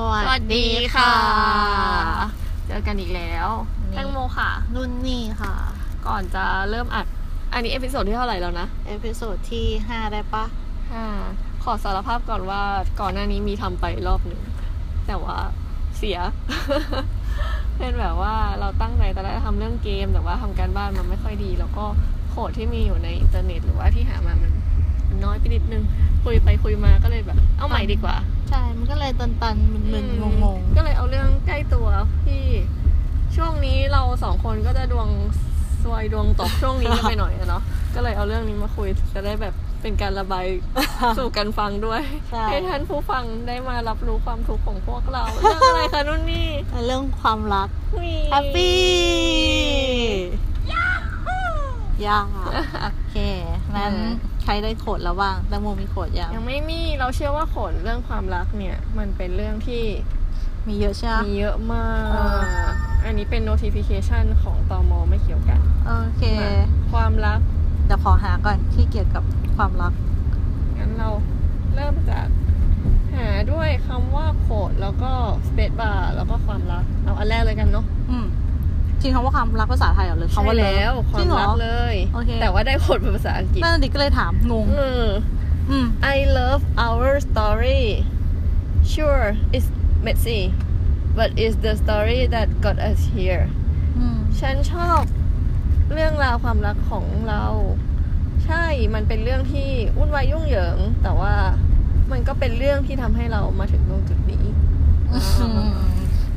วัสดีค่ะ เจอกันอีกแล้วนี่แตงโมค่ะ นุ่นนี่ค่ะ ก่อนจะเริ่มอัด อันนี้ episode ที่เท่าไหร่แล้วนะ episode ที่ห้าได้ปะอ่าขอสารภาพก่อนว่าก่อนหน้านี้มีทำไปรอบหนึ่ง แต่ว่าเสีย เป็นแบบว่าเราตั้งใจตอนแรกจะทำเรื่องเกม แต่ว่าทำการบ้านมันไม่ค่อยดี แล้วก็ quote ที่มีอยู่ในอินเทอร์เน็ต หรือว่าที่หามามันมันน้อยไปนิดนึง คุยไปคุยมาก็เลยแบบ เอาใหม่ดีกว่า ใช่ มันก็เลยตันตันๆมึนๆงงงก็เลยเอาเรื่องใกล้ตัวที่ช่วงนี้เราสองคนก็จะดวงซวยดวงตกช่วงนี้กันไปหน่อยอะเนาะ ก็เลยเอาเรื่องนี้มาคุยจะได้แบบเป็นการระบายสู่กันฟังด้วยๆใช่ให้ท่านผู้ฟังได้มารับรู้ความทุกข์ของพวกเราเรื่องอะไรคะนุ่นนี่ เรื่องความรักมีแฮปปี้ ยากโอเคนั้นเออใครได้โขดแล้วบ้างแตงโมมีโขดยังยังไม่มีเราเชื่อว่าผลเรื่องความรักเนี่ย มันเป็นเรื่องที่มีเยอะใช่ไหมมีเยอะมากเอออันนี้เป็น notification ของตอมไม่เกี่ยวกัน โอเค ความรักเดี๋ยวขอหาก่อนที่เกี่ยวกับความรัก งั้นเราเริ่มจากหาด้วยคำว่าโคดแล้วก็ space bar แล้วก็ความรัก เอาอันแรกเลยกันเนาะ อืม จริงคำว่าความรักภาษาไทยเหรอหรือคำว่าใช่เลิฟแล้วคจวาริมงเหรอรักเลยโอเคแต่ว่าได้โคดเป็นภาษาอังกฤษนั่นดิก็เลยถามงงเอออืม I love our story sure it's messy but it's the story that got us here อืมฉันชอบเรื่องราวความรักของเรา ใช่มันเป็นเรื่องที่วุ่นวายยุ่งเหยิง แต่ว่ามันก็เป็นเรื่องที่ทำให้เรามาถึงตรงจุดนี้อืม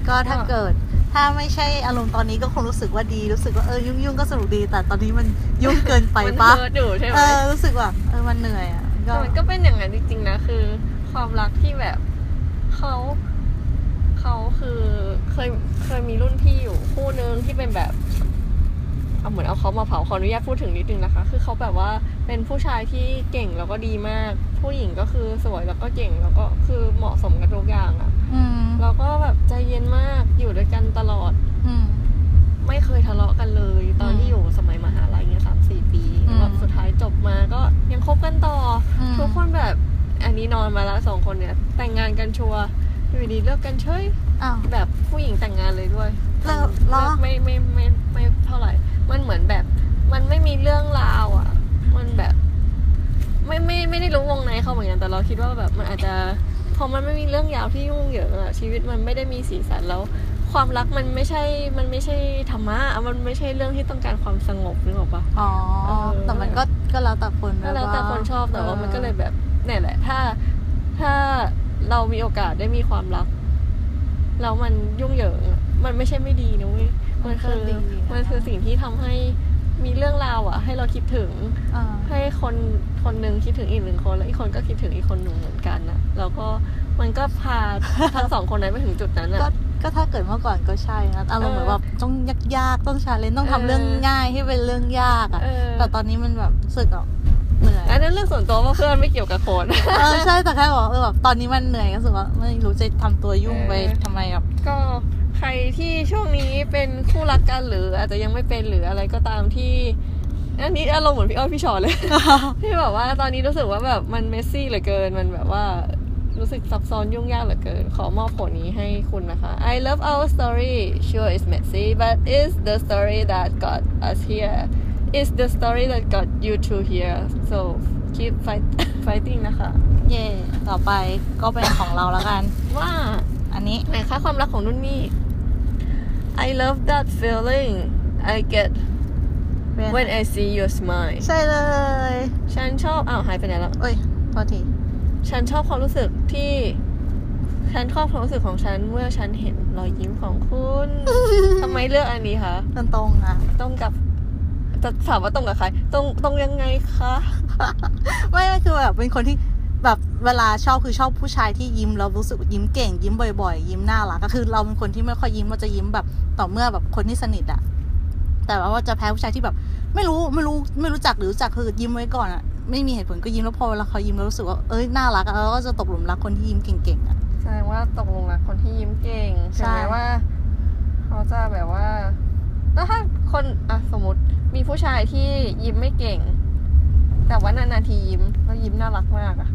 ก็ถ้าเกิด ถ้าไม่ใช่อารมณ์ตอนนี้ก็คงรู้สึกว่าดี รู้สึกว่าเออยุ่งยุ่งๆก็สนุกดี แต่ตอนนี้มันยุ่งเกินไปมันปะเฮิร์ตอยู่ใช่ไหมเออรู้สึกว่าเออมันเหนื่อยอะก็แต่มันก็เป็นอย่างนั้นจริงๆนะคือ ความรักที่แบบเขาเขาคือเคยเคยมีรุ่นพี่อยู่คู่นึงที่เป็นแบบ เอาเหมือนเอาเขามาเผาขออนุญาตพูดถึงนิดนึงนะคะ คือเขาแบบว่าเป็นผู้ชายที่เก่งแล้วก็ดีมาก ผู้หญิงก็คือสวยแล้วก็เก่งแล้วก็คือเหมาะสมกันทุกอย่างอะอืมเราก็แบบใจเย็นมากอยู่ด้วยกันตลอดอืมไม่เคยทะเลาะกันเลย ตอนที่อยู่สมัยมหาลัยเนี่ยสามสี่ปีอืมแบบสุดท้ายจบมาก็ยังคบกันต่ออมทุกคนแบบอันนี้นอนมาแล้วสองคนเนี่ย แต่งงานกันชัวร์ อยู่ดีเลิกกันเฉยอ้าว แบบผู้หญิงแต่งงานเลยด้วยเลิกเหรอเลิกไม่ไม่ไม่ไม่ไม่เท่าไหร่ มันเหมือนแบบ มันไม่มีเรื่องราวอะ มันแบบ ไม่ไม่ไม่ได้รู้วงในเขาเหมือนกันแต่เราคิดว่าแบบมันอาจจะพอมันไม่มีเรื่องยาวที่ยุ่งเหยิงอะชีวิตมันไม่ได้มีสีสันแล้ว ความรักมันไม่ใช่มันไม่ใช่ธรรมะอะมันไม่ใช่เรื่องที่ต้องการความสงบนึกออกปะ อ๋อ เออ แต่มันก็ก็แล้วแต่คนก็แล้วแต่บบาคนชอบแต่ว่ามันก็เลยแบบเนี่ยแหละ ถ้าถ้า เรามีโอกาสได้มีความรักแล้วมันยุ่งเหยิงอะมันไม่ใช่ไม่ดีนะเว้ยมันคือดีะมันคือสิ่งที่ทำให้มีเรื่องราวอะ ให้เราคิดถึงอ่าให้คนคนหนึ่งคิดถึงอีกหนึ่งคน แล้วอีกคนก็คิดถึงอีกคนหนึ่งเหมือนกันนะแล้วก็มันก็พาทั้งสองคนนั้นไปถึงจุดนั้นก็อะก็ถ้าเกิดเมื่อก่อนก็ใช่นะอารมณ์เหมือนเออแบบต้องยากๆต้องชาเลนต้องทำเรื่องเออง่ายให้เป็นเรื่องยากอะเออแต่ตอนนี้มันแบบรู้สึกแบบ เหนื่อยอันนั้นเรื่องส่วนตัวว่าเพื่อนไม่เกี่ยวกับโคนเออใช่แต่แค่บอกว่าเออแบบตอนนี้มันเหนื่อยก็รู้สึกว่าไม่รู้จะทำตัวยุ่งไปเออทำไมแบบก็ใครที่ช่วงนี้เป็นคู่รักกันหรืออาจจะยังไม่เป็นหรืออะไรก็ตามที่อันนี้อารมณ์เหมือนพี่อ้อยพี่ชอตเลย ที่แบบว่าตอนนี้รู้สึกว่าแบบมันเมสซี่เหลือเกินมันแบบว่ารู้สึกซับซ้อนยุ่งยากเหลือเกิน ขอมอบผลนี้ให้คุณนะคะ I love our story sure it's messy but it's the story that got us here it's the story that got you to here so keep fight fighting นะคะ เย่ต่อไปก็เป็นของเราแล้วกัน ว่า อันนี้ ไหนคะความรักของนุ่นนี่ I love that feeling I get เป็น when I see your smile ใช่เลย ฉันชอบ อ้าว หายไปไหนแล้ว เอ้ยโทษที ฉันชอบความรู้สึกที่ ฉันชอบความรู้สึกของฉันเมื่อฉันเห็นรอยยิ้มของคุณ ทำไมเลือกอันนี้คะ มันตรงอะ ตรงกับ จะถามว่าตรงกับใครตรงตรงยังไงคะไม่ไม่คือแบบเป็นคนที่แบบเวลาชอบคือชอบผู้ชายที่ยิ้มเรารู้สึกยิ้มเก่ง ยิ้มบ่อยๆ ยิ้มน่ารักก็คือเราเป็นคนที่ไม่ค่อยยิ้มเราจะยิ้มแบบต่อเมื่อแบบคนที่สนิทอะแต่ว่าจะแพ้ผู้ชายที่แบบ ไม่รู้ไม่รู้ไม่รู้จักหรือรู้จักคือยิ้มไว้ก่อนอะไม่มีเหตุผลก็ยิ้มแล้วพอเวลาเขายิ้มแล้วรู้สึกว่าเอ้ยน่ารักอะเราก็จะตกหลุมรักคนที่ยิ้มเก่งๆอะแสดงว่าตกลงรักคนที่ยิ้มเก่งใช่ถึงแม้ว่า เขาจะแบบว่าแล้วถ้าคนอะสมมติ มีผู้ชายที่ยิ้มไม่เก่ง แต่ว่านานๆทียิ้มแล้วยิ้มน่ารักมากอะ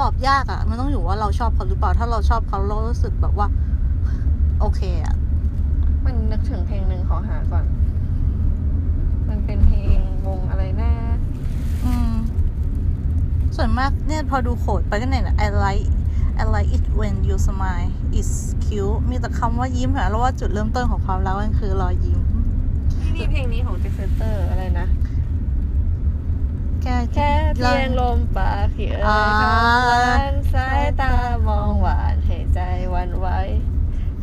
ตอบยากอะ่ะมันต้องอยู่ว่าเราชอบเขาหรือเปล่า ถ้าเราชอบเขาเรารู้สึกแบบว่า โอเคอะ่ะมันนึกถึงเพลงหนึ่งขอหาก่อน มันเป็นเพลงวงอะไรนะอืม ส่วนมากเนี่ยพอดูโขดไปก็เนี่ยนะ I like I like it when you smile is cute มีแต่คำว่ายิ้มเหรอแล้วว่าจุดเริ่มต้นของความรักมันคือรอยยิ้ม ที่นี่เพลงนี้ของเจ็ตเซ็ตเตอร์อะไรนะ แค่แค่เพียงลมปากที่เอ่ยอ่าคำหวานสายตามองหวานให้ใจหวั่นไหว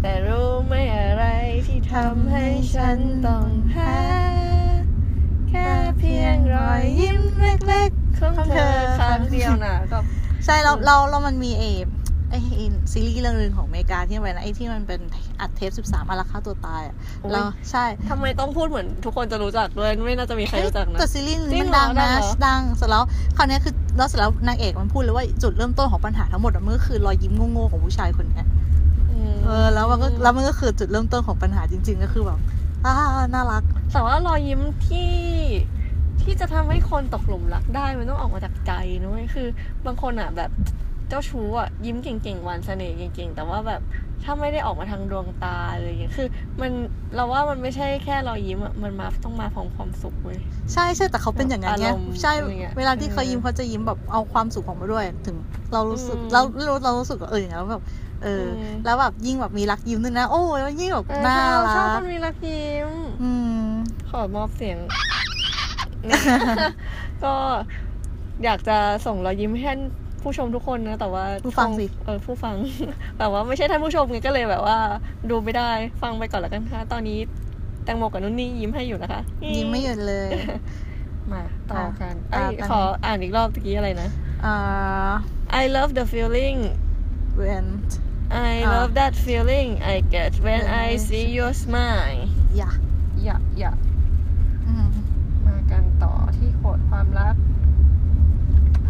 แต่รู้ไหมอะไรที่ทำให้ฉันต้องแพ้แค่เพียงรอยยิ้มเล็กๆของเธอครั้งเดียวนะก็ใช่แล้วเราเรามันมีเอไอไอ้ซีรีส์เรื่องหนึงของอเมริกาที่มันเป็นไอที่มันเป็น อัดเทปสิบสามอาราฆ่าตัวตายอะโอ้ย แล้วใช่ทำไมต้องพูดเหมือนทุกคนจะรู้จักด้วย ไม่น่าจะมีใครรู้จักนะ แต่ซีรีส์จรินี้งมันเหรอดังดันะงเหรอ ดังเสร็จแล้วคราวเนี้ยคือแล้วเสร็จแล้วนางเอกมันพูดเลยว่าจุดเริ่มต้นของปัญหาทั้งหมดอะมันก็คือรอยยิ้มโง่ๆของผู้ชายคนเนี้ยมเออแล้วมันก็แล้วมันก็คือจุดเริ่มต้นของปัญหาจริง ๆ ก็คือแบบอ่าน่ารัก แต่ว่ารอยยิ้มที่ที่จะทำให้คนตกหลุมรักได้มันต้องออกมาจากใจนะเว้ยคือบางคนอะแบบ เจ้าชู้อะยิ้มเก่งๆหวานเสน่ห์เก่งๆ แต่ว่าแบบถ้าไม่ได้ออกมาทางดวงตาอะไรอย่างเงี้ยคือ มันเราว่ามันไม่ใช่แค่รอยยิ้มอะมันมาต้องมาพร้อมความสุขเว้ยใช่ใช่แต่เขาเป็นอย่างนั้นไงอารมณ์ใช่อะไรเงี้ยเวลาที่เขาเออยิ้มเขาจะยิ้มแบบเอาความสุขของมาด้วย ถึงเรารู้สึกอืมเราเราเรารู้สึกว่าเอออย่างนั้นแล้วแบบเอออมแล้วแบบยิ่งแบบมีรักยิ้มด้วยนะโอ้ยแล้วยิ่งแบบเออน่าชอบรัชอบกคนมีรักยิ้ม อืมขอมอบเสียงก็อยากจะส่งรอยยิ้มให้ท่าน ผู้ชมทุกคนนะแต่ว่าผู้ฟังสิเออผู้ฟัง แต่ว่าไม่ใช่ท่านผู้ชมไงก็เลยแบบว่า ดูไม่ได้ฟังไปก่อนแล้วกันค่ะ ตอนนี้แตงโมกับนุ่นนี่ยิ้มให้อยู่นะคะ ยิ้มไม่หยุดเลย มาต่อกันอะเอ้ยอะขออ่านอีกรอบตะกี้อะไรนะอ่า I love the feeling when I อะ love that feeling I get when When I I see your smile อย่าอย่าอย่าอืมมากันต่อที่โขดความรักภ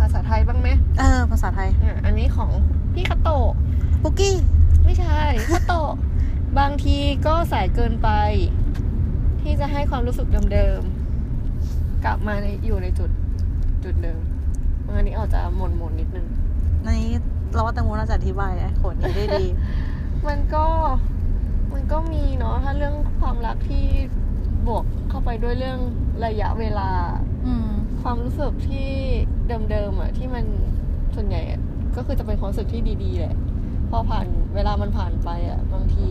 าษาไทยบ้างไหมเออ ภาษาไทย อะอันนี้ของพี่คาโตะปุกกี้ ไม่ใช่คาโตะบางทีก็สายเกินไป ที่จะให้ความรู้สึกเดิมๆกลับมาในอยู่ในจุดจุดเดิมอันนี้อาจจะหม่นหม่นๆนิดนึง ในนี้เราว่าแตงโมน่าจะอธิบายไอ้โขนนี้ได้ดี มันก็มันก็มีเนาะถ้าเรื่องความรักที่บวกเข้าไปด้วยเรื่องระยะเวลาอืม ความรู้สึกที่เดิมๆอะที่มันส่วนใหญ่อะก็คือจะเป็นความรู้สึกที่ดีๆแหละ พอผ่านเวลามันผ่านไปอะบางที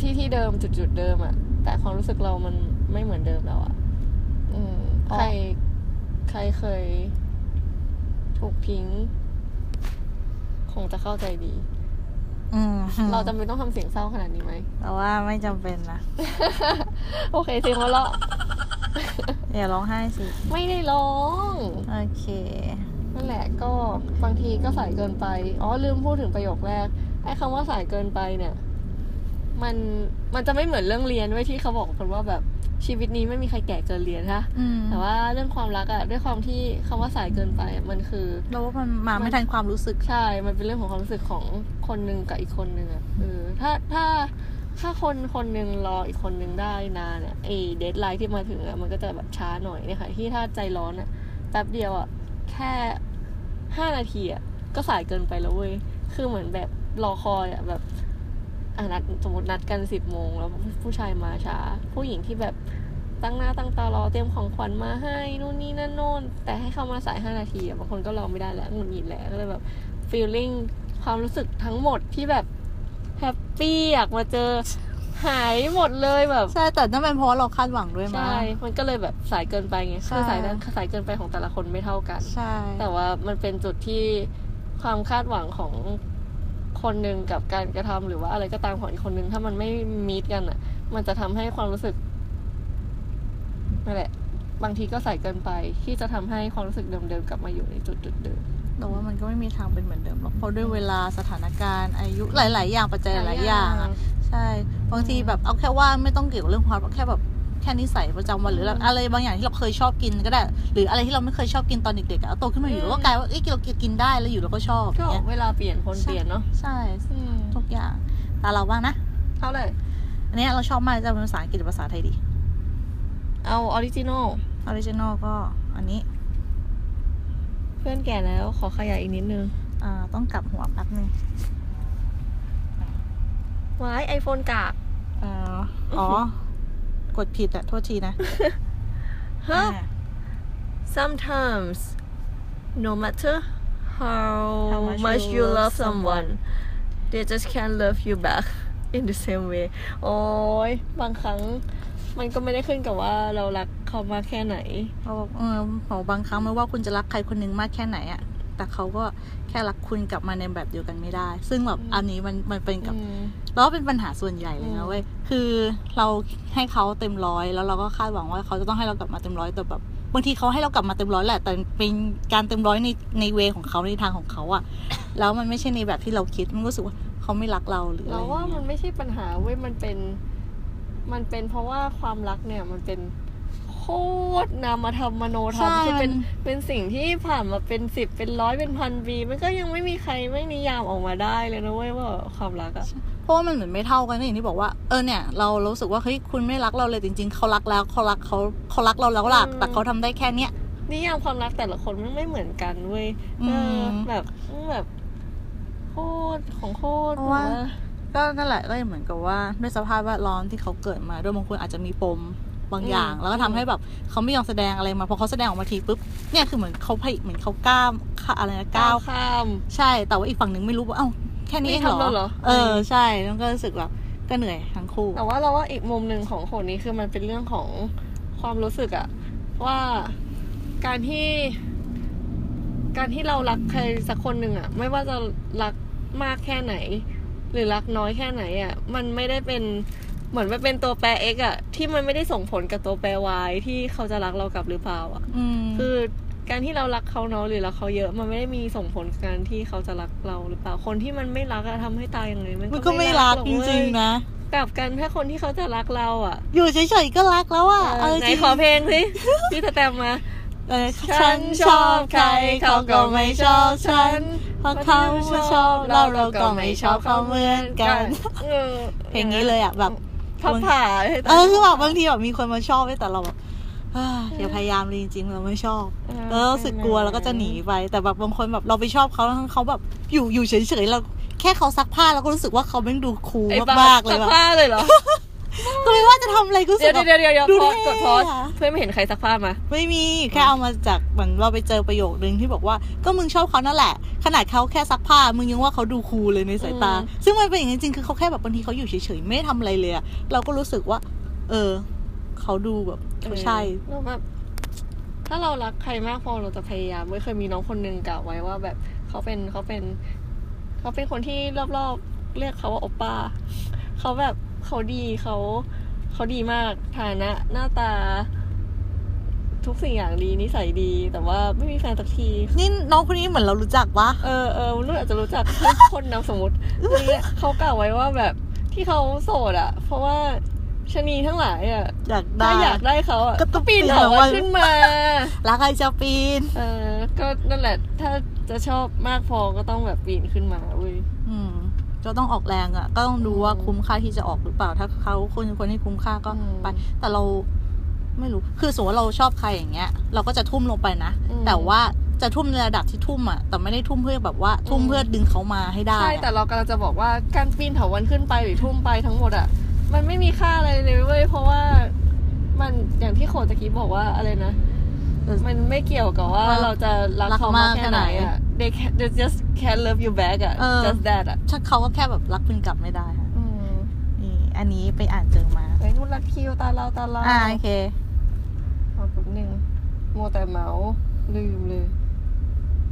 ที่ที่เดิมจุดๆเดิมอะ แต่ความรู้สึกเรามันไม่เหมือนเดิมแล้วอะอืมอ๋อใครใครเคย ถูกทิ้ง คงจะเข้าใจดีอืมเราจำเป็นต้องทำเสียงเศร้าขนาดนี้ไหม แต่ว่าไม่จำเป็นนะ โอเคเสียงหัวเราะ อย่าร้องไห้สิ ไม่ได้ร้อง โอเค นั่นแหละก็บางทีก็สายเกินไป อ๋อลืมพูดถึงประโยคแรก ไอ้คำว่าสายเกินไปเนี่ย มัน มันจะไม่เหมือนเรื่องเรียนเว้ยที่เขาบอกกันว่าแบบชีวิตนี้ไม่มีใครแก่เกินเรียนฮะอืมแต่ว่าเรื่องความรักอะด้วยความที่คำว่าสายเกินไปอะมันคือเราว่ามันมาไม่ทันความรู้สึก ใช่ มันเป็นเรื่องของความรู้สึกของคนหนึ่งกับอีกคนหนึ่งอะเออ ถ้าถ้า ถ้าคนคนหนึ่งรออีกคนหนึ่งได้นานอะไอ deadline ที่มาถึงอะมันก็จะแบบช้าหน่อยเนี่ยค่ะที่ถ้าใจร้อนอะแป๊บเดียวอะแค่ห้านาทีอะก็สายเกินไปแล้วเว้ยคือเหมือนแบบรอคอยอะแบบอะนัดสมมตินัดกันสิบโมงแล้วผู้ชายมาช้า ผู้หญิงที่แบบตั้งหน้าตั้งตารอเตรียมของขวัญมาให้นู่นนี่นั่นโน่น แต่ให้เข้ามาสายห้านาทีอะบางคนก็รอไม่ได้แล้วหงุดหงิดแล้วก็เลยแบบฟีลลิ่งความรู้สึกทั้งหมดที่แบบ แฮปปี้อยากมาเจอ หายหมดเลยแบบ ใช่แต่นั่นเป็นเพราะเราคาดหวังด้วยมั้ใช่ยมันก็เลยแบบสายเกินไปไงใช่ คือสายนั้นสายเกินไปของแต่ละคนไม่เท่ากัน ใช่แต่ว่ามันเป็นจุดที่ความคาดหวังของคนหนึ่งกับการกระทำหรือว่าอะไรก็ตามของอีกคนนึงถ้ามันไม่มีดกันอะ มันจะทำให้ความรู้สึกนั่นแหละ บางทีก็ใส่เกินไปที่จะทำให้ความรู้สึกเดิมๆกลับมาอยู่ในจุดจุดๆเดิม แต่ว่ามันก็ไม่มีทางเป็นเหมือนเดิมหรอกเพราะด้วยเวลาสถานการณ์อายุหลาย ๆ อย่างปัจจัยหลายๆอย่างอะใช่บางทีแบบเอาแค่ว่าไม่ต้องเกี่ยวกับเรื่องความรักแค่แบบแค่นิสัยประจำวันหรือแบบอะไรบางอย่างที่เราเคยชอบกินก็ได้ หรืออะไรที่เราไม่เคยชอบกินตอนเด็กๆอะโตขึ้นมาอยู่แล้วก็กลายว่าเอ้ยเรากินได้แล้วอยู่เราก็ชอบอก็ย่างเงี้ยเวลาเปลี่ยนคนเปลี่ยนเนาะใช่อืมทุกอย่างแต่เราบ้างนะเท่าเลยอันเนี้ยเราชอบมากจะเป็นภาษาอังกฤษหรือภาษาไทยดี เอา original original ก็อันนี้ เพื่อนแก่แล้วขอขยายอีกนิดนึง อ่า ต้องกลับหัวแป๊บนึงว้าย iPhone กากอ่าอ๋อ กดผิดอะโทษทีนะฮะอ่า sometimes no matter how, How much, much you you love love someone they just can't love you back in the same way โอ้ยบางครั้งมันก็ไม่ได้ขึ้นกับว่าเรารัก เขามากแค่ไหน เขาบอกเออบอกบางครั้งไม่ว่าคุณจะรักใครคนหนึ่งมากแค่ไหนอะแต่เขาก็แค่รักคุณกลับมาในแบบเดียวกันไม่ได้ ซึ่งแบบอืมอันนี้มันมันเป็นกับอืมแล้วเป็นปัญหาส่วนใหญ่เลยอืนะมเว้ยคือเราให้เขาเต็มร้อยแล้วเราก็คาดหวังว่าเขาจะต้องให้เรากลับมาเต็มร้อยแต่แบบบางทีเขาให้เรากลับมาเต็มร้อยแหละ แต่เป็นการเต็มร้อยในในเวของเขาในทางของเขาอะแล้วมันไม่ใช่ในแบบที่เราคิดมันก็รู้สึกว่าเขาไม่รักเราหรืออะไรเราอย่างว่าเงี้มันยไม่ใช่ปัญหาเว้ยมันเป็น มันเป็นเพราะว่าความรักเนี่ยมันเป็นโค ตรนามธรรมมโนธรรมใช่ คือเป็นมันเป็นสิ่งที่ผ่านมาเป็นสิบเป็นร้อยเป็นพันปี มันก็ยังไม่มีใครไม่นิยามออกมาได้เลยนะเว้ยว่าความรักอะเพราะว่ามันเหมือนไม่เท่ากันนะอย่างที่บอกว่าเออเนี่ยเรารู้สึกว่าเฮ้ยคุณไม่รักเราเลยจริง ๆเขารักแล้วเขารักเขาเขารักเราแล้วล่ะแต่เขาทำได้แค่เนี้ย นิยามความรักแต่ละคนมันไม่เหมือนกันเว้ยอืมเออแบบแบบโคตรของโคตรเพราะว่า แบบ ก็นั่นแหละก็เหมือนกับว่าด้วยสภาพแวดล้อมที่เขาเกิดมาด้วยบางคนอาจจะมีปม บางอย่าง แล้วก็ทำให้แบบเขาไม่ยอมแสดงอะไรมาพอเขาแสดงออกมาทีปุ๊บเนี่ยคือเหมือนเขาพยเหมือนเขากล้ามค่ะอะไรนะก้าก้าววข้าม ใช่ แต่ว่าอีกฝั่งหนึ่งไม่รู้ว่าเอ้าแค่นี้เองนี่ทำแล้วเหเหรรออเออใช่แล้วก็รู้สึกแบบก็เหนื่อยทั้งคู่ แต่ว่าเราว่าอีกมุมหนึ่งของคนนี้คือมันเป็นเรื่องของความรู้สึกอะว่าการที่ การที่เรารักใครสักคนหนึ่งอะไม่ว่าจะรักมากแค่ไหน หรือรักน้อยแค่ไหนอะมันไม่ได้เป็น เหมือนมันเป็นตัวแปร x อะที่มันไม่ได้ส่งผลกับตัวแปร y ที่เขาจะรักเรากลับหรือเปล่าอะอืมคือการที่เรารักเขาเนาะหรือรักเขาเยอะมันไม่ได้มีส่งผลกับการที่เขาจะรักเราหรือเปล่าคนที่มันไม่รักอะทำให้ตายยังไงมันมันก็ไม่รักหอจเว้ยริงๆนะกลับกันถ้าคนที่เขาจะรักเราอะอยู่เฉยๆก็รักแล้วอะเอเอาอจไหนริงขอเพลงสิพี่สแตมมาเออฉันชอบใครเขาก็ไม่ชอบฉันเพราะเขาไม่ชอบเราเราก็ไม่ชอบเขาเหมือนกันเออเพลงนี้เลยอะแบบ พับผ่าให้เออคือแบบบางทีแบบมีคนมาชอบแต่เราแบบเอ้ยอย่าพยายามเลยจริงๆเราไม่ชอบแล้วรู้สึกกลัวแล้วก็จะหนีไป แต่แบบบางคนแบบเราไปชอบเขาแล้วเขาแบบอยู่อยู่เฉยๆเราแค่เขาซักผ้าเราก็รู้สึกว่าเขาแม่งดูคูลไอ้บ้มากๆเลยซัแบบผ้าเลยเหรอ ก็ไม่ว่าจะทำอะไรก็รู้สึเดี๋ยกวแบบเดี๋ยวเดี๋ยวเดี๋ยวดูพอเท่กดพออะเพื่อนไม่เห็นใครซักผ้ามา ไม่มีแค่เอามาจากเหมือนเราไปเจอประโยคนึงที่บอกว่าก็มึงชอบเขานั่นแหละ ขนาดเขาแค่ซักผ้ามึงยังว่าเขาดูคูลเลยในสายตา อืม ซึ่งมันเป็นอย่างนั้นจริงๆคือเขาแค่แบบบางทีเขาอยู่เฉยๆไม่ได้ทำอะไรเลยอะเราก็รู้สึกว่า เออเขาดูแบบเขาใช่แล้วแบบถ้าเรารักใครมากพอเราจะพยายามไม่เคยมีน้องคนหนึ่งกล่าวไว้ว่าแบบเขาเป็นเขาเป็น เขาเป็นคนที่รอบๆเรียกเขาว่าโอป้าเขาแบบ เขาดีเขาเขาดีมากฐานะหน้าตา ทุกสิ่งอย่างดีนิสัยดี แต่ว่าไม่มีแฟนสักที นี่น้องคนนี้เหมือนเรารู้จักปะเออเออรุ่นอาจจะรู้จักคนนามสมมติเนี่ยเขากล่าวไว้ว่าแบบที่เขาโสดอะ เพราะว่าชะนีทั้งหลายอะอยากได้ถ้าอยากได้เขาอะก็ต้องปีนปีนเขาเขาขึ้นมารักใครจะปีน เออ ก็นั่นแหละ ถ้าจะชอบมากพอก็ต้องแบบปีนขึ้นมาเว้ยอืม ก็ต้องออกแรงอะ่ะ ก็ต้องดูว่าอืมคุ้มค่าที่จะออกหรือเปล่า ถ้าเขาคนคนที่คุ้มค่าก็อืมไป แต่เราไม่รู้ คือสมมติว่าเราชอบใครอย่างเงี้ย เราก็จะทุ่มลงไปนะอืมแต่ว่าจะทุ่มในระดับที่ทุ่มอะ่ะ แต่ไม่ได้ทุ่มเพื่อแบบว่าทุ่มอืมเพื่อดึงเขามาให้ได้ ใช่อะแต่เรากำลังจะบอกว่าการปีนเถาวันขึ้นไปหรือทุ่มไปทั้งหมดอะ มันไม่มีค่าอะไรเลยเว้ย เพราะว่ามันอย่างที่โคตะกี้บอกว่าอะไรนะเออมันไม่เกี่ยวกับว่าว่าเราจะรักรักเขาเขามามากกแค่ไหนแค่ไหนอะ they can, they just can't love you back อะเออ just that อะถ้าเขาก็แค่แบบรักคุณกลับไม่ได้ค่ะอืมนี่อันนี้ไปอ่านเจอมาไอ้ยนุ่นรัดคิวตาเราตาเราอ่าโอเค เอาแป๊บนึงโมวแต่เมาส์ลืมเลย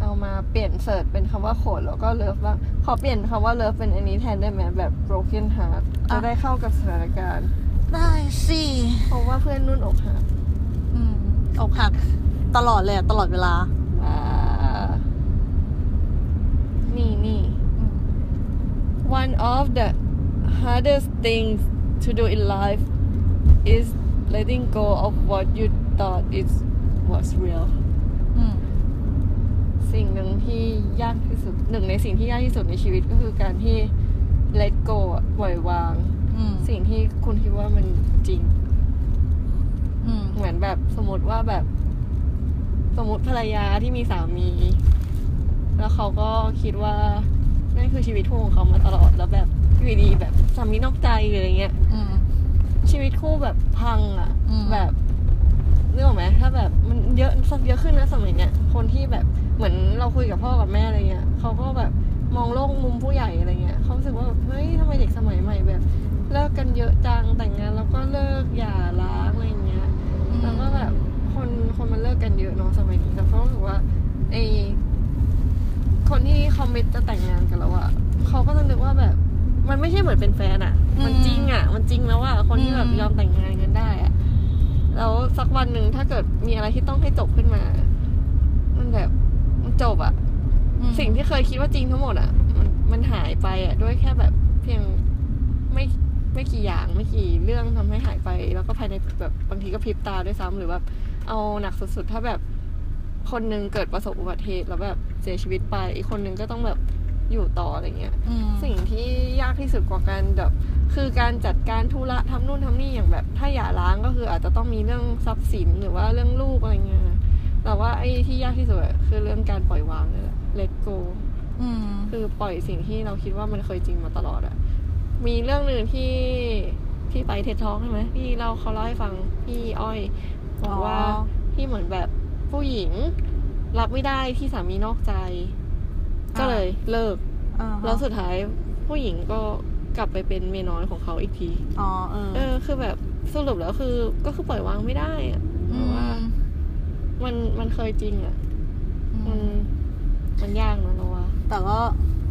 เอามาเปลี่ยนเสิร์ชเป็นคำว่าโขดแล้วก็เลิฟบ้างขอเปลี่ยนคำว่าเลิฟเป็นอันนี้แทนได้ไหมแบบ broken heart อะจะได้เข้ากับสถานการณ์ ได้สิเพราะว่าเพื่อนนุ่นอกหัก อืมอกหักตลอดเลยอะตลอดเวลาอ่านี่นี่ อืม one of the hardest things to do in life is letting go of what you thought it was real อืมสิ่งหนึ่งที่ยากที่สุดหนึ่งในสิ่งที่ยากที่สุดในชีวิตก็คือการที่ let go อะปล่อยวางอืมสิ่งที่คุณคิดว่ามันจริงอืมเหมือนแบบสมมติว่าแบบ สมมติภรรยาที่มีสามี แล้วเขาก็คิดว่า นั่นคือชีวิตคู่ของเขามาตลอดแล้วแบบอยู่ดีแบบสามีนอกใจหรืออะไรเงี้ยอืม ชีวิตคู่แบบพังอะอืม แบบเรื่องไหมถ้าแบบมันเยอะสักเยอะขึ้นนะสมัยเนี้ยคนที่แบบเหมือนเราคุยกับพ่อกับแม่อะไรเงี้ยเขาก็แบบมองโลกมุมผู้ใหญ่อะไรเงี้ยเขารู้สึกว่าแบบเฮ้ยทำไมเด็กสมัยใหม่แบบ เลิกกันเยอะจังแต่งงานแล้วก็เลิกหย่าร้างอะไรเงี้ย แล้วก็แบบคนคนมันเลิกกันเยอะเนาะสมัยนี้แต่เขารู้สึกว่าไอ คนที่คอมมิตจะแต่งงานกันแล้วอะเขาก็จะนึกว่าแบบ มันไม่ใช่เหมือนเป็นแฟนอะมันจริงอะมันจริงแล้วอะคนที่แบบยอมแต่งงานกันได้อะแล้วสักวันหนึ่งถ้าเกิดมีอะไรที่ต้องให้จบขึ้นมา มันแบบมันจบอะอืมสิ่งที่เคยคิดว่าจริงทั้งหมดอะมันมันหายไปอะด้วยแค่แบบเพียงไม่ไม่กี่อย่างไม่กี่เรื่องทำให้หายไป แล้วก็ภายในแบบบางทีก็พริบตาด้วยซ้ำหรือแบบเอาหนักสุดๆถ้าแบบ คนหนึ่งเกิดประสบอุบัติเหตุแล้วแบบเสียชีวิตไป อีกคนหนึ่งก็ต้องแบบอยู่ต่ออะไรเงี้ยอืมสิ่งที่ยากที่สุดกว่าการแบบคือการจัดการธุระทำนู่นทำนี่อย่างแบบ ถ้าอย่าล้างก็คืออาจจะต้องมีเรื่องทรัพย์สินหรือว่าเรื่องลูกอะไรเงี้ยแต่ว่าไอ้ที่ยากที่สุดอะคือเรื่องการปล่อยวางนี่แหละ let go อืมคือปล่อยสิ่งที่เราคิดว่ามันเคยจริงมาตลอดอะมีเรื่องหนึ่งที่ที่ไปเท็ดท้องใช่ไหมที่เราเขาเล่าให้ฟังพี่อ้อยบอกว่าอ๋อที่เหมือนแบบ ผู้หญิง รับไม่ได้ที่สามีนอกใจ ก็เลยเลิกอ่าฮะแล้วสุดท้ายผู้หญิงก็กลับไปเป็นเมียน้อยของเขาอีกทีอ๋อเออเออ คือแบบสรุปแล้วคือ ก็คือปล่อยวางไม่ได้อะเพราะว่า มันมันเคยจริงอะอืมันมมันยากนะเราว่าแต่ก็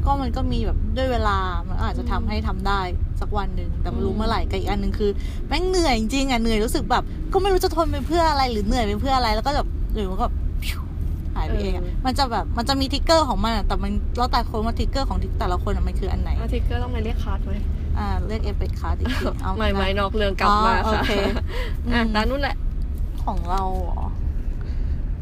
ก็มันก็มีแบบด้วยเวลา มันอาจจะทำให้ทำได้สักวันหนึ่งแต่ไม่รู้อืมเมื่อไหร่กับอีกอันหนึ่งคือแม่งเหนื่อยจริงๆอะเหนื่อยรู้สึกแบบ ก็ไม่รู้จะทนไปเพื่ออะไรหรือเหนื่อยไปเพื่ออะไร แล้วก็แบบหรื อมันก็พิวหายไปเองอะมันจะแบบมันจะมีทริกเกอร์ของมันอะแต่มันแล้วแต่คนว่าทริกเกอร์ของแต่ละคนอะมันคืออันไหน อาทิตย์ก็ต้องไปเรียกคัสไหมอ่าเรียกเอฟเฟกต์คาร์ดอีกทีเอาไม่ไม่นอกเรื่องกลับมาอ๋อโอค่ะเคอะอืมตานุ่นแหละ ของเราเหรอ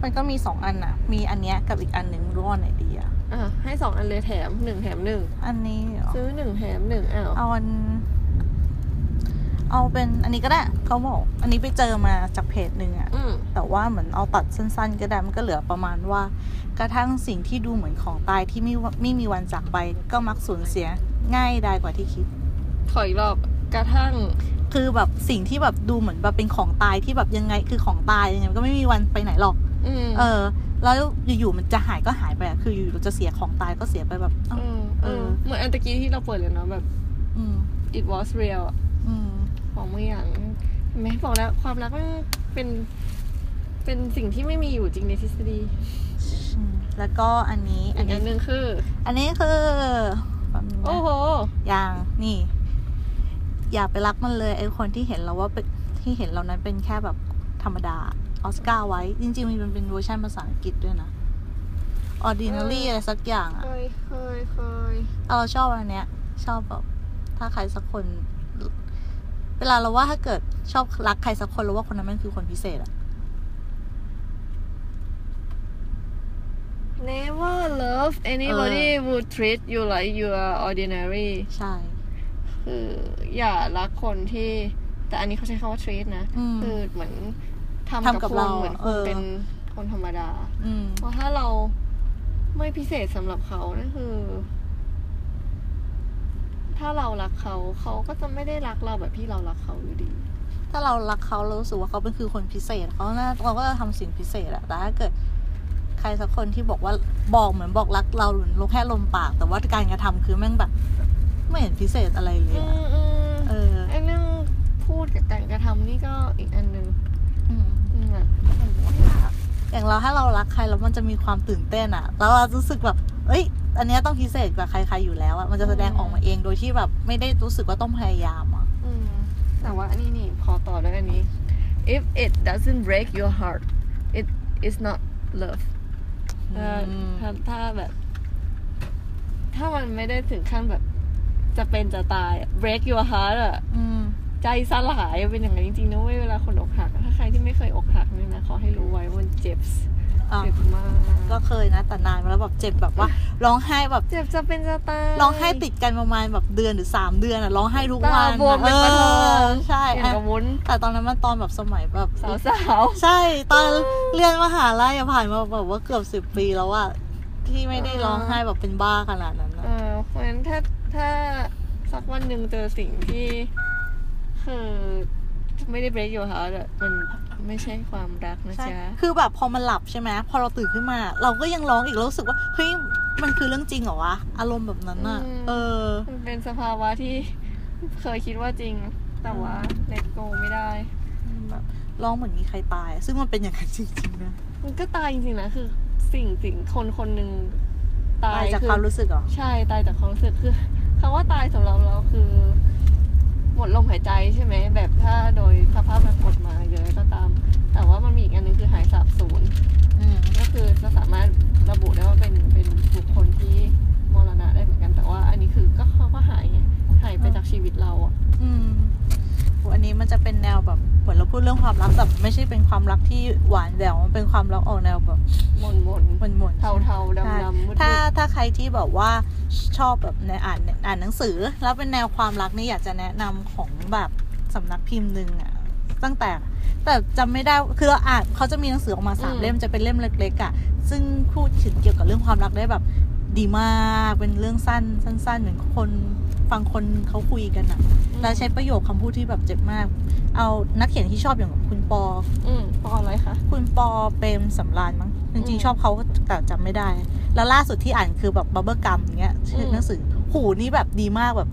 มันก็มีสองอันอะ มีอันเนี้ยกับอีกอันหนึ่งรู้ว่าอันไหนดีอะอะให้สองอันเลยแถมหนึ่งแถมหนึ่ง อันนี้เหรอ ซื้อหนึ่งแถมหนึ่งอ้าว เอาอัน เอาเป็นอันนี้ก็ได้เขาบอก อันนี้ไปเจอมาจากเพจหนึ่งอะอืมแต่ว่าเหมือนเอาตัดสั้น ๆ ก็ได้มันก็เหลือประมาณว่า กระทั่งสิ่งที่ดูเหมือนของตายที่ไม่ว่าไม่มีวันจากไป ก็มักสูญเสียง่ายได้กว่าที่คิด ขออีกรอบกระทั่ง คือแบบสิ่งที่แบบดูเหมือนแบบเป็นของตายที่แบบยังไงคือของตายยังไงมันก็ไม่มีวันไปไหนหรอก อืมเออ แล้วอยู่ๆมันจะหายก็หายไปอะคืออยู่ๆเราจะเสียของตายก็เสียไปแบบเอ้าเออเออ เหมือนอันตะกี้ที่เราเปิดเลยเนาะแบบ อืม it was real อะอืม ของบางอย่างเห็นไหมบอกแล้วความรักมันเป็นเป็นสิ่งที่ไม่มีอยู่จริงในทฤษฎีอืมแล้วก็อันนี้อีอันกอันี้ นหนึ่งคือ อันนี้คือแป๊บนึงนะ โอ้โห อย่างนี่ อย่าไปรักมันเลยไอ้คนที่เห็นเราว่าเป็นที่เห็นเรานั้นเป็นแค่แบบธรรมดาออสการ์ไว้ จริงๆมันเป็นเวอร์ชันภาษาอังกฤษด้วยนะ ordinary อะไรสักอย่างเคอะยเคยเคย เราชอบอันเนี้ย ชอบแบบ ถ้าใครสักคน เวลาเราว่าถ้าเกิดชอบรักใครสักคนเราว่าคนนั้นมันคือคนพิเศษอะ never love anybody who treat you like you are ordinary ใช่ คืออย่ารักคนที่ แต่อันนี้เขาใช้คำว่า treat นะ อืม คือเหมือนทำทำกักับบคุณเราเหมือนเอคุณอเป็นคนธรรมดา อืม เพราะถ้าเราไม่พิเศษสำหรับเขานั่นคือ ถ้าเรารักเขาเขาก็จะไม่ได้รักเราแบบที่เรารักเขาอยู่ดี ถ้าเรารักเขาเรารู้สึกว่าเขาเป็นคือคนพิเศษเขาน่าเราก็จะทำสิ่งพิเศษอะแต่ถ้าเกิดใครสักคนที่บอกว่าบอกเหมือนบอกรักเราหรือลงแค่ลมปาก แต่ว่าการกระทำคือแม่งแบบ ไม่เห็นพิเศษอะไรเลยอือะมอืมเออไอ้เรื่องพูดกับการกระทำนี่ก็อีกอันหนึ่งอืมอืมแบบ อย่างเราถ้าเรารักใครแล้วมันจะมีความตื่นเต้นอะแล้วเรารู้สึกแบบเอ้ย อันเนี้ยต้องพิเศษกว่าใครๆอยู่แล้วอะมันจะแสดงออกมาเองโดยที่แบบไม่ได้รู้สึกว่าต้องพยายามอะอืมแต่ว่าอันนี้นี่ขอต่อด้วยอันนี้ if it doesn't break your heart it is not love ถ้าอืมถ้าถ้าแบบ ถ้ามันไม่ได้ถึงขั้นแบบ จะเป็นจะตายอะ break your heart อะอืม ใจสลายเป็นอย่างนั้นจริงๆนะเว้ยเวลาคนอกหักอะถ้าใครที่ไม่เคยอกหักเนี่ยนะขอให้รู้ไว้ว่ามันเจ็บอะเจ็บมากก็เคยนะแต่นานมาแล้วแบบเจ็บแบบว่าร้องไห้แบบเจ็บจะเป็นจะตายร้องไห้ติดกันประมาณแบบเดือนหรือสามเดือนอะร้องไห้ทุกวันตาบวมเป็นปลาทองเใช่อย่างกับวุ้นแต่ตอนนั้นมันตอนแบบสมัยแบบสาวสาวใช่ตอนเรียนมหาลัยอะผ่านมาแบบว่าเกือบสิบปีแล้วอะที่ไม่ได้ร้องไห้แบบเป็นบ้าขนาดนั้นเออะอเพราะฉะนั้นถ้าถ้าสักวันหนึ่งเจอสิ่งที่ คือไม่ได้ break your heart อะมันไม่ใช่ความรักนะใช่จ๊ะ คือแบบพอมันหลับใช่ไหมพอเราตื่นขึ้นมา เราก็ยังร้องอีกแล้วรู้สึกว่าเฮ้ยมันคือเรื่องจริงเหรอวะอารมณ์แบบนั้นอะเออ มันเป็นสภาวะที่เคยคิดว่าจริง แต่ว่า let go ไม่ได้ แบบร้องเหมือนมีใครตายอะซึ่งมันเป็นอย่างนั้นจริงๆนะมันก็ตายจริงๆนะคือสิ่งสิ่งคนคนหนึ่งตาตายยจากคือความรู้สึกเหรอ ใช่ตายจากความรู้สึกคือคำว่าตายสำหรับเราคือ หมดลมหายใจใช่ไหมแบบถ้าโดยสภาพทางกฎหมายหรืออะไรก็ตาม แต่ว่ามันมีอีกอันหนึงคือหายสาบสูญอืมก็คือจะสามารถระบุได้ว่าเป็นเป็นบุคคลที่มรณะได้เหมือนกันแต่ว่า อันนี้คือก็เขาก็หายไงหายไปจากชีวิตเราอะ อืมโหอันนี้มันจะเป็นแนวแบบเหมือนเราพูดเรื่องความรักแต่ไม่ใช่เป็นความรักที่หวานแหววมันเป็นความรักออกแนวแบบหม่นหม่นหม่นหม่นๆเทาเทาๆดำดำมืดถ้าถ้าใครที่แบบว่าชอบแบบในอ่านอ่านหนังสือ แล้วเป็นแนวความรักนี่อยากจะแนะนำของแบบสำนักพิมพ์หนึ่งอะตั้งแต่แต่จำไม่ได้คือเราอ่านเขาจะมีหนังสือออกมาสามเล่มจะเป็นเล่มเล็กๆอะซึ่งพูดถึงเกี่ยวกับเรื่องความรักได้แบบดีมากเป็นเรื่องสั้นสั้นๆเหมือนคน ฟังคนเขาคุยกันอะแล้วใช้ประโยคคำพูดที่แบบเจ็บมาก เอานักเขียนที่ชอบอย่างคุณปอ อืมปออะไรคะ คุณปอเปรมสำราญมั้งจอืริงมๆชอบเขาแต่จำไม่ได้ แล้วล่าสุดที่อ่านคือแบบบับเบิลกัมเงี้ยชื่อม หนังสือหูนี่แบบดีมากแบบ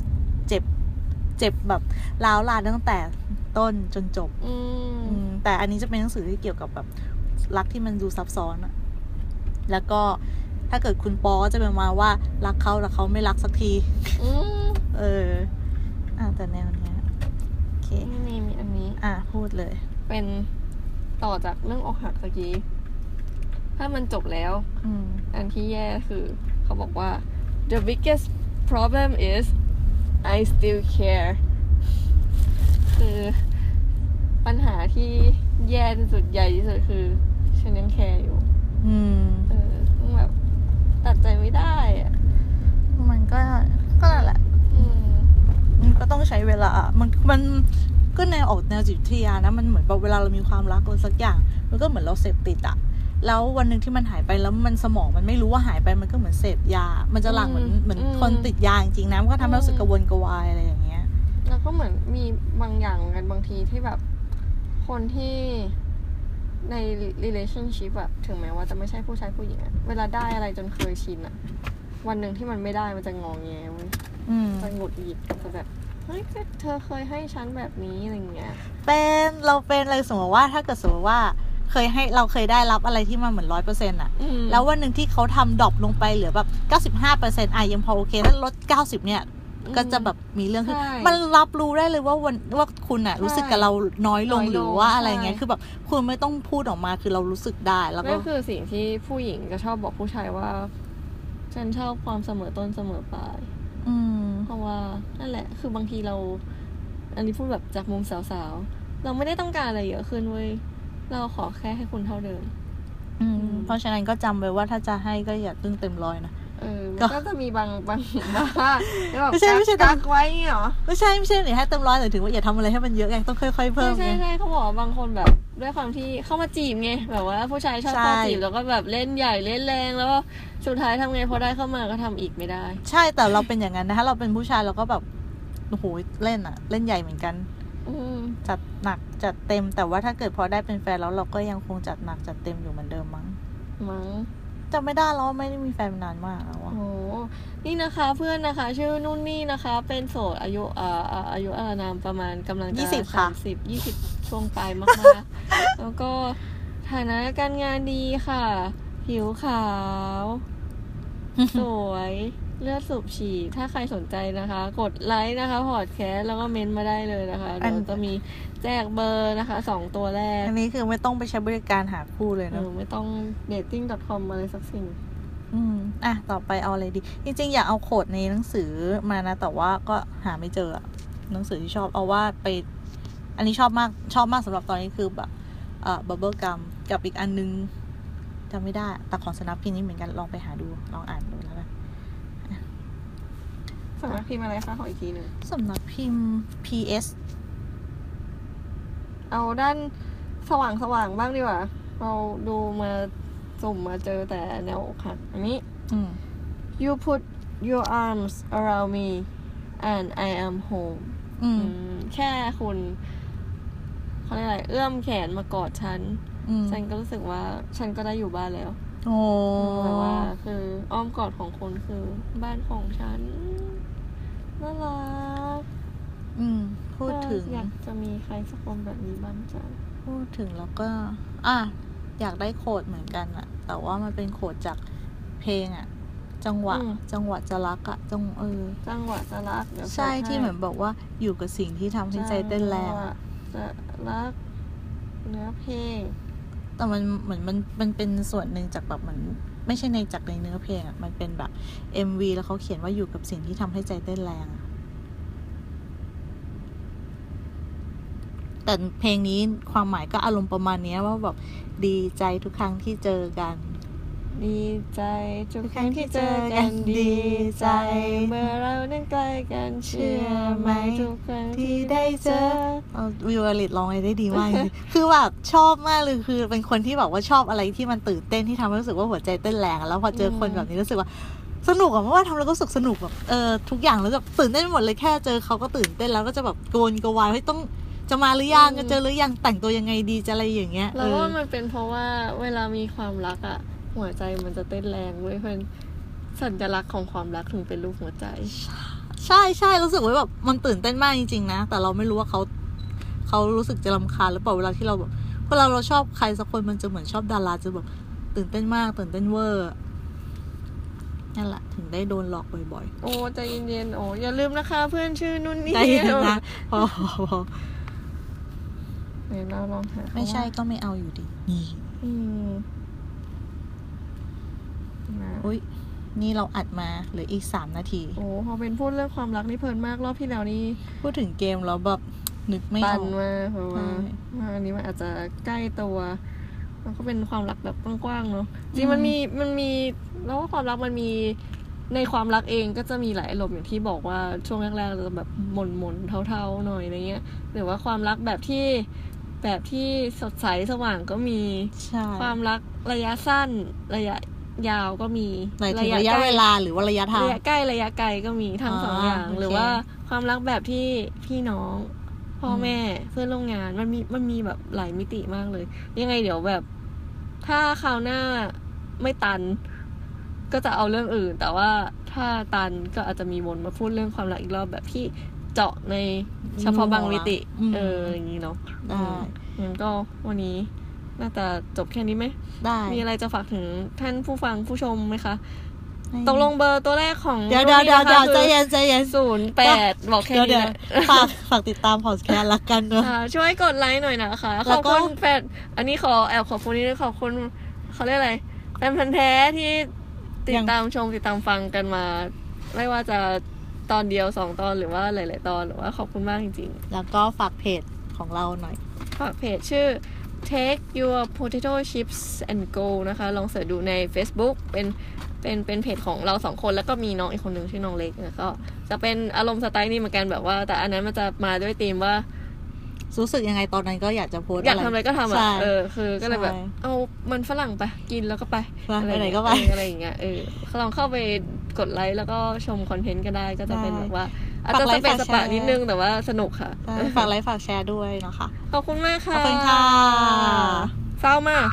เจ็บ เจ็บแบบล้าวลานตั้งแต่ต้นจนจบ อืมอืมแต่อันนี้จะเป็นหนังสือที่เกี่ยวกับแบบรักที่มันดูซับซ้อนอะแล้วก็ถ้าเกิดคุณปอก็จะเป็นมาว่ารักเขาแต่เขาไม่รักสักที อืม เออ อ่าแต่แนวเนี้ยโอเค นี่มีอันนี้ อะพูดเลย เป็นต่อจากเรื่องอกหักตะกี้ ถ้ามันจบแล้ว อืม อันที่แย่คือเขาบอกว่า the biggest problem is I still care คือปัญหาที่แย่ที่สุดใหญ่ที่สุดคือ ฉันยังแคร์อยู่ อืม เออต้องแบบตัดใจไม่ได้อะมันก็ ก็นั่นแหละอืมมัน ก็ต้องใช้เวลา มันมันก็แนวออกแนวจิตวิทยานะมันเหมือนแบบเวลาเรามีความรักอะไรสักอย่าง มันก็เหมือนเราเสพติดอะแล้ววันหนึ่งที่มันหายไปแล้วมันสมองมันไม่รู้ว่าหายไปมันก็เหมือนเสพยา มันจะหลั่งเหมือนเหมือนคนติดยาจริงๆนะมันก็ทำให้รู้สึกกระวนกระวายอะไรอย่างเงี้ย แล้วก็เหมือนมีบางอย่างกันบางทีที่แบบคนที่ใน relationship อะถึงแม้ว่าจะไม่ใช่ผู้ชายผู้หญิงอะเวลาได้อะไรจนเคยชินอะวันหนึ่งที่มันไม่ได้มันจะงองแงเว้ยอืมจะหงุดหงิดจะแบบ เฮ้ยก็เธอเคยให้ฉันแบบนี้อะไรเงี้ย เป็นเราเป็นเลยสมมติว่าถ้าเกิดสมมติว่าเคยให้เราเคยได้รับอะไรที่มันเหมือนร้อยเปอร์เซ็นต์อะอืมแล้ววันหนึ่งที่เขาทำดรอปลงไปเหลือแบบเก้าสิบห้าเปอร์เซ็นต์อะยังพอโอเคถ้าลดเก้าสิบเนี่ยก็จะแบบมีเรื่องขึ้นใช่มันรับรู้ได้เลยว่าวันว่าคุณอะรู้สึกกับเราน้อยลงน้อยลงหรือว่าอะไรเงี้ยใช่คือแบบคุณไม่ต้องพูดออกมาคือเรารู้สึกได้แล้วก็นั่นคือสิ่งที่ผู้หญิงจะชอบบอกผู้ชายว่า ฉันชอบความเสมอต้นเสมอปลาย อืมเพราะว่านั่นแหละ คือบางทีเรา อันนี้พูดแบบจากมุมสาวๆ เราไม่ได้ต้องการอะไรเยอะขึ้นเว้ย เราขอแค่ให้คุณเท่าเดิม อืมอืมเพราะฉะนั้นก็จำไว้ว่าถ้าจะให้ก็อย่าตึงเต็มร้อยนะ เออก็มันก็จะมีบางบางบางว่าแบบไม่ใช่ไม่ใช่กักไว้เหรอไม่ใช่ไม่ใช่หรือให้เต็มร้อยแต่ถึงว่าอย่าทำอะไรให้มันเยอะไงต้องค่อยๆเพิ่ใช่มใช่ไงใช่เขาบอกว่าบางคนแบบด้วยความที่เข้ามาจีบไงแบบว่าผู้ชายชอบใช่เข้าจีบแล้วก็แบบเล่นใหญ่เล่นแรงแล้วก็สุดท้ายทำไงพอได้เข้ามาก็ทำอีกไม่ได้ ใช่แต่เราเป็นอย่างนั้นนะถ้าเราเป็นผู้ชายเราก็แบบโอ้โหเล่นอะเล่นใหญ่เหมือนกันอืมจัดหนักจัดเต็มแต่ว่าถ้าเกิดพอได้เป็นแฟนแล้วเราก็ยังคงจัดหนักจัดเต็มอยู่เหมือนเดิมมั้งมั้ง จำไม่ได้แล้วว่าไม่ได้มีแฟนมานานมากแล้วอะโอ้นี่นะคะเพื่อนนะคะ ชื่อนุ่นนี่นะคะ เป็นโสดอายุอ่าอ่าอายุอานามประมาณกำลังจะยี่สิบค่ะ สามสิบยี่สิบช่วงปลายมากๆ แล้วก็ฐานะการงานดีค่ะ ผิวขาว สวย เลือดสูบฉี่ถ้าใครสนใจนะคะ กดไลค์นะคะพอดแคสต์แล้วก็เมนต์มาได้เลยนะคะเดี๋ยวจะมีแจกเบอร์นะคะสองตัวแรกอันนี้คือไม่ต้องไปใช้บริการหาคู่เลยเอเนอะอไม่ต้อง dating.com อะไรสักสิ่ง อืมอะต่อไปเอาอะไรดี จริงๆ อยากเอาโคดในหนังสือมานะ แต่ว่าก็หาไม่เจออะหนังสือที่ชอบเอาว่าไป อันนี้ชอบมากชอบมากสำหรับตอนนี้คือแบบเอ่อบับเบิลกัมกับอีกอันนึงจำไม่ได้แต่ของสำนักพิมพ์นี้เหมือนกันลองไปหาดูลองอ่านดูแล้วกัน สำนักพิมพ์อะไรคะขออีกทีหนึ่งสำนักพิมพ์ PS เอาด้านสว่างสว่างๆบ้างดีกว่า เราดูมาสุ่มมาเจอแต่แนวอกหักอันนี้ อืม you put your arms around me and I am home อืม อืมแค่คุณเขาเรียกอะไร เอื้อมแขนมากอดฉัน อืมฉันก็รู้สึกว่าฉันก็ได้อยู่บ้านแล้วโอ้ แต่ว่า คืออ้อมกอดของคุณคือบ้านของฉัน น่ารักอืม พูดถึง อยากจะมีใครสักคนแบบนี้บ้างจังพูดถึงแล้วก็ อะ อยากได้โคดเหมือนกันอะแต่ว่ามันเป็นโคดจากเพลงอะจังหวะ จังหวะจะรักอะจังเออ จังหวะจะรักเดี๋ยวใช่เปิดที่เหมือนบอกว่าอยู่กับสิ่งที่ทำให้ใจเต้นแรงจังหอะวะจะรักเนื้อเพลงแต่มันเหมือนมันมันเป็นส่วนหนึ่งจากแบบเหมือน ไม่ใช่ในจากในเนื้อเพลงอะมันเป็นแบบ MV แล้วเขาเขียนว่าอยู่กับสิ่งที่ทำให้ใจเต้นแรงอะแต่เพลงนี้ความหมายก็อารมณ์ประมาณนี้ว่าแบบดีใจทุกครั้งที่เจอกัน ดีใจทุกครั้งที่เจอกันดีใจ เมื่อเรานั้นใกล้กันเชื่อไหมทุกครั้งที่ได้เจอเอาวิวอลิตร้องไว้ได้ดีมากจริงๆคือแบบชอบมากเลยคือเป็นคนที่แบบว่าชอบอะไรที่มันตื่นเต้นที่ทำให้รู้สึกว่าหัวใจเต้นแรงอะแล้วพอเจอคนแบบนี้รู้สึกว่าสนุกอะเพราะว่าทำแล้วก็รู้สึกสนุกแบบเออทุกอย่างแล้วแบบตื่นเต้นไปหมดเลยแค่เจอเขาก็ตื่นเต้นแล้วก็จะแบบโกนกระวายเฮ้ยต้องจะมาหรือยังอืมจะเจอหรือยังแต่งตัวยังไงดีจะอะไรอย่างเงี้ยแล้วเออว่ามันเป็นเพราะว่าเวลามีความรักอะ หัวใจมันจะเต้นแรงเว้ยเพื่อนสัญลักษณ์ของความรักถึงเป็นรูปหัวใจ ใช่ใช่รู้สึกว่าแบบมันตื่นเต้นมากจริงๆนะ แต่เราไม่รู้ว่าเขาเขารู้สึกจะรำคาญหรือเปล่าเวลาที่เราแบบเวลาเราชอบใครสักคนมันจะเหมือนชอบดาราจะแบบตื่นเต้นมาก ตื่นเต้นเวอร์นั่นแหละถึงได้โดนหลอกบ่อยโอ้ใจเย็นๆโอ้อย่าลืมนะคะ เพื่อนชื่อนุ่นๆนี่ใจเย็นนะพอพอพอเดี๋ยวเราลองหาไม่ใช่ก็ไม่เอาอยู่ดีนี่อืมนะ อุ้ยนี่เราอัดมาเหลืออีกสามนาที โอ้พอเป็นพูดเรื่องความรักนี่เพลินมากรอบที่แล้วนี่พูดถึงเกมแล้วแบบนึกไม่อปัอนกมาเพราะว่าใช่ว่าอันนี้มันอาจจะใกล้ตัวมันก็เป็นความรักแบบกว้างๆเนาะจริอืงมมันมีมันมีแล้วว่าความรักมันมีในความรักเองก็จะมีหลายอารมณ์อย่างที่บอกว่าช่วงแรกๆเราจะแบบหม่นหม่นๆเทาๆหน่อยอะไรเงี้ยหรือว่าความรักแบบที่แบบที่สดใสสว่างก็มีใช่ความรักระยะสั้นระยะ ยาวก็มีหมายถึงระยะใกเวลาหรือว่าระยะทางระยะใกล้ระยะไกลก็มีทั้งอ่าสองอย่างโอเคหรือว่าความรักแบบที่พี่น้อง พ่ออมแม่เพื่อนร่วมงานมันมีมันมีแบบหลายมิติมากเลย ยังไงเดี๋ยวแบบ ถ้าคราวหน้าไม่ตัน ก็จะเอาเรื่องอื่น แต่ว่าถ้าตันก็อาจจะมีวนมาพูดเรื่องความรักอีกรอบแบบที่เจาะในเฉพาะบางมิติอืมเอออย่างนี้เนาะได้งั้นก็วันนี้ น่าจะจบแค่นี้ไหมได้มีอะไรจะฝากถึงท่านผู้ฟังผู้ชมไหมคะตกลงเบอร์ตัวแรกของเดี๋ยวเดี๋ยวเดี๋ยวเดี๋ยวใจเย็นใจเย็นศูนย์แปดบอกแค่เดี๋ยวนี้เดี๋ยวนะฝากฝากติดตามพอดแคสต์ละกันเนอะค่ะช่วยกดไลค์หน่อยนะคะแล้ขวอบก็คุณแฟนอันนี้ขอแอบขอบคุณนิดนึงขอบคุณเขาเรียกอะไรแฟนพันธ์แท้ที่ติดตามชมติดตามฟังกันมา ไม่ว่าจะตอนเดียวสองตอนหรือว่าหลาย ๆ ตอนหรือว่าขอบคุณมากจริงแล้วก็ฝากเพจของเราหน่อยๆฝากเพจชื่อ take your potato chips and go นะคะ ลองเสิร์ชดูใน Facebook เป็นเป็นเป็นเพจของเราสองคนแล้วก็มีน้องอีกคนหนึ่งชื่อน้องเล็กนะก็จะเป็นอารมณ์สไตล์นี้เหมือนกันแบบว่า แต่อันนั้นมันจะมาด้วยธีมว่า รู้สึกยังไงตอนนั้นก็อยากจะโพสต์อยากทำอะไรก็ทำอะใช่เออคือก็เลยแบบใช่เอามันฝรั่งไปกินแล้วก็ไปไปอะรไหนเงี้ยก็ไปเอออะไรอย่างเงี้ยเออลองเข้าไปกดไลค์แล้วก็ชมคอนเทนต์ก็ได้ก็จะเป็นได้แบบว่าอาจฝากจะไลสค์เปซฝากสปะแชร์นิดนึงแต่ว่าสนุกค่ะใช่ฝากไลค์ฝากแชร์ด้วยนะคะ ขอบคุณมากขอค่ะบคุณค่ะเศร้ามาก